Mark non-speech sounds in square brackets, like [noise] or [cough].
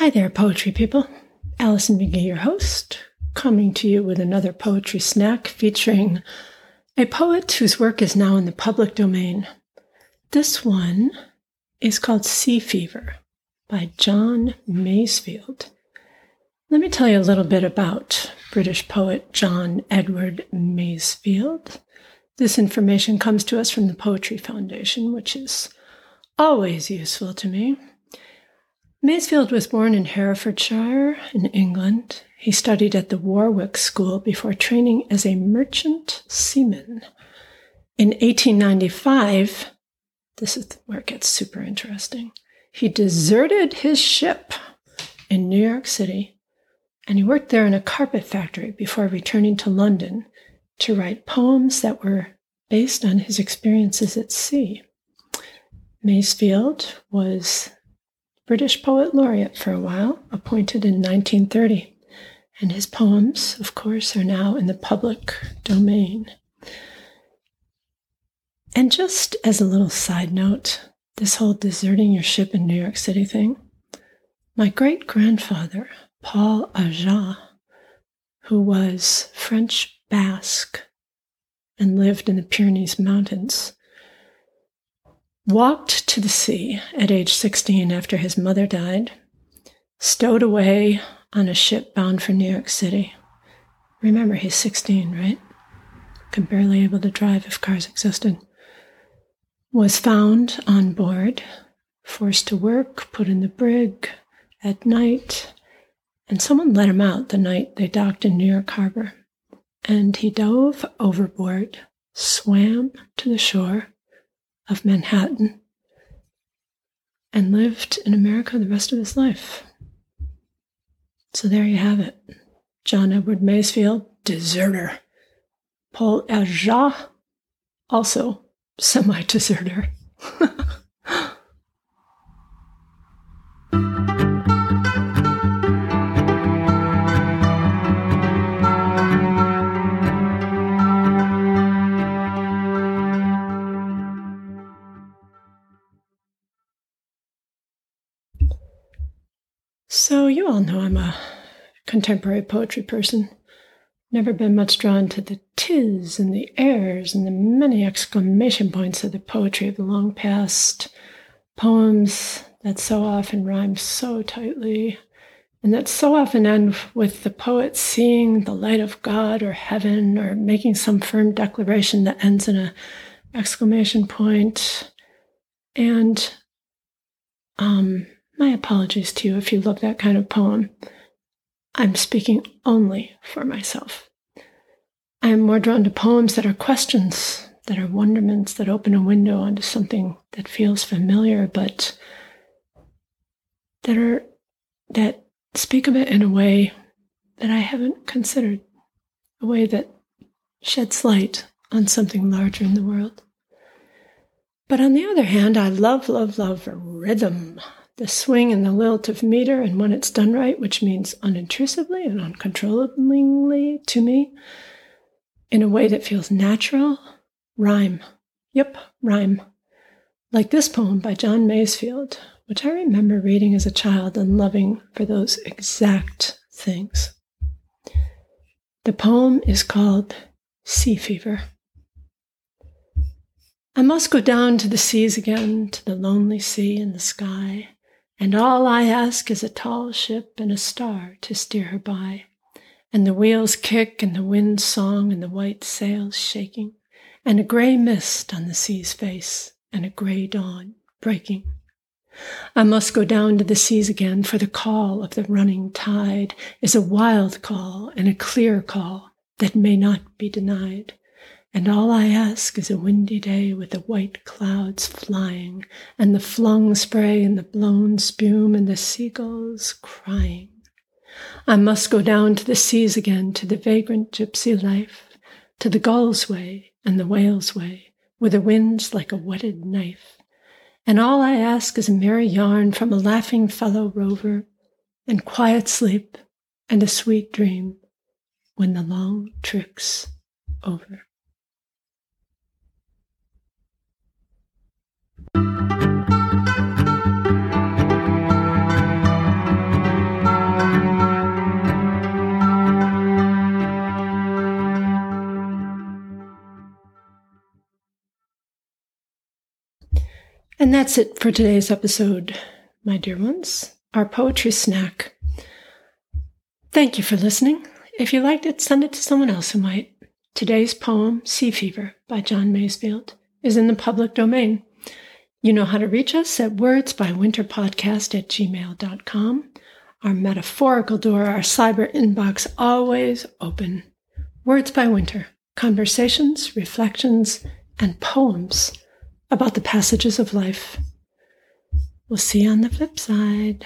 Hi there, poetry people. Allison McGee, your host, coming to you with another poetry snack featuring a poet whose work is now in the public domain. This one is called Sea Fever by John Masefield. Let me tell you a little bit about British poet John Edward Masefield. This information comes to us from the Poetry Foundation, which is always useful to me. Masefield was born in Herefordshire in England. He studied at the Warwick School before training as a merchant seaman. In 1895, this is where it gets super interesting, he deserted his ship in New York City and he worked there in a carpet factory before returning to London to write poems that were based on his experiences at sea. Masefield was British Poet Laureate for a while, appointed in 1930. And his poems, of course, are now in the public domain. And just as a little side note, this whole deserting your ship in New York City thing, my great grandfather, Paul Ajah, who was French Basque and lived in the Pyrenees Mountains, walked to the sea at age 16 after his mother died, stowed away on a ship bound for New York City. Remember, he's 16, right? Can barely able to drive if cars existed. Was found on board, forced to work, put in the brig at night, and someone let him out the night they docked in New York Harbor. And he dove overboard, swam to the shore, of Manhattan and lived in America the rest of his life. So there you have it. John Edward Masefield, deserter. Paul Ajah, also semi deserter. [laughs] So, you all know I'm a contemporary poetry person. Never been much drawn to the tis and the airs and the many exclamation points of the poetry of the long past. Poems that so often rhyme so tightly, and that so often end with the poet seeing the light of God or heaven or making some firm declaration that ends in a exclamation point. And um, my apologies to you if you love that kind of poem. I'm speaking only for myself. I am more drawn to poems that are questions, that are wonderments, that open a window onto something that feels familiar, but that are that speak of it in a way that I haven't considered, a way that sheds light on something larger in the world. But on the other hand, I love, love, love rhythm the swing and the lilt of meter, and when it's done right, which means unintrusively and uncontrollably to me, in a way that feels natural, rhyme. Yep, rhyme. Like this poem by John Masefield, which I remember reading as a child and loving for those exact things. The poem is called Sea Fever. I must go down to the seas again, to the lonely sea and the sky, and all I ask is a tall ship and a star to steer her by, and the wheels kick and the wind's song and the white sails shaking, and a gray mist on the sea's face and a gray dawn breaking. I must go down to the seas again, for the call of the running tide is a wild call and a clear call that may not be denied. And all I ask is a windy day with the white clouds flying, and the flung spray and the blown spume and the seagulls crying. I must go down to the seas again, to the vagrant gypsy life, to the gull's way and the whale's way, where the wind's like a whetted knife. And all I ask is a merry yarn from a laughing fellow rover, and quiet sleep and a sweet dream when the long trick's over. And that's it for today's episode, my dear ones, our poetry snack. Thank you for listening. If you liked it, send it to someone else who might. Today's poem, Sea Fever, by John Masefield, is in the public domain. You know how to reach us at wordsbywinterpodcast at gmail.com. Our metaphorical door, our cyber inbox, always open. Words by Winter, conversations, reflections, and poems about the passages of life. We'll see you on the flip side.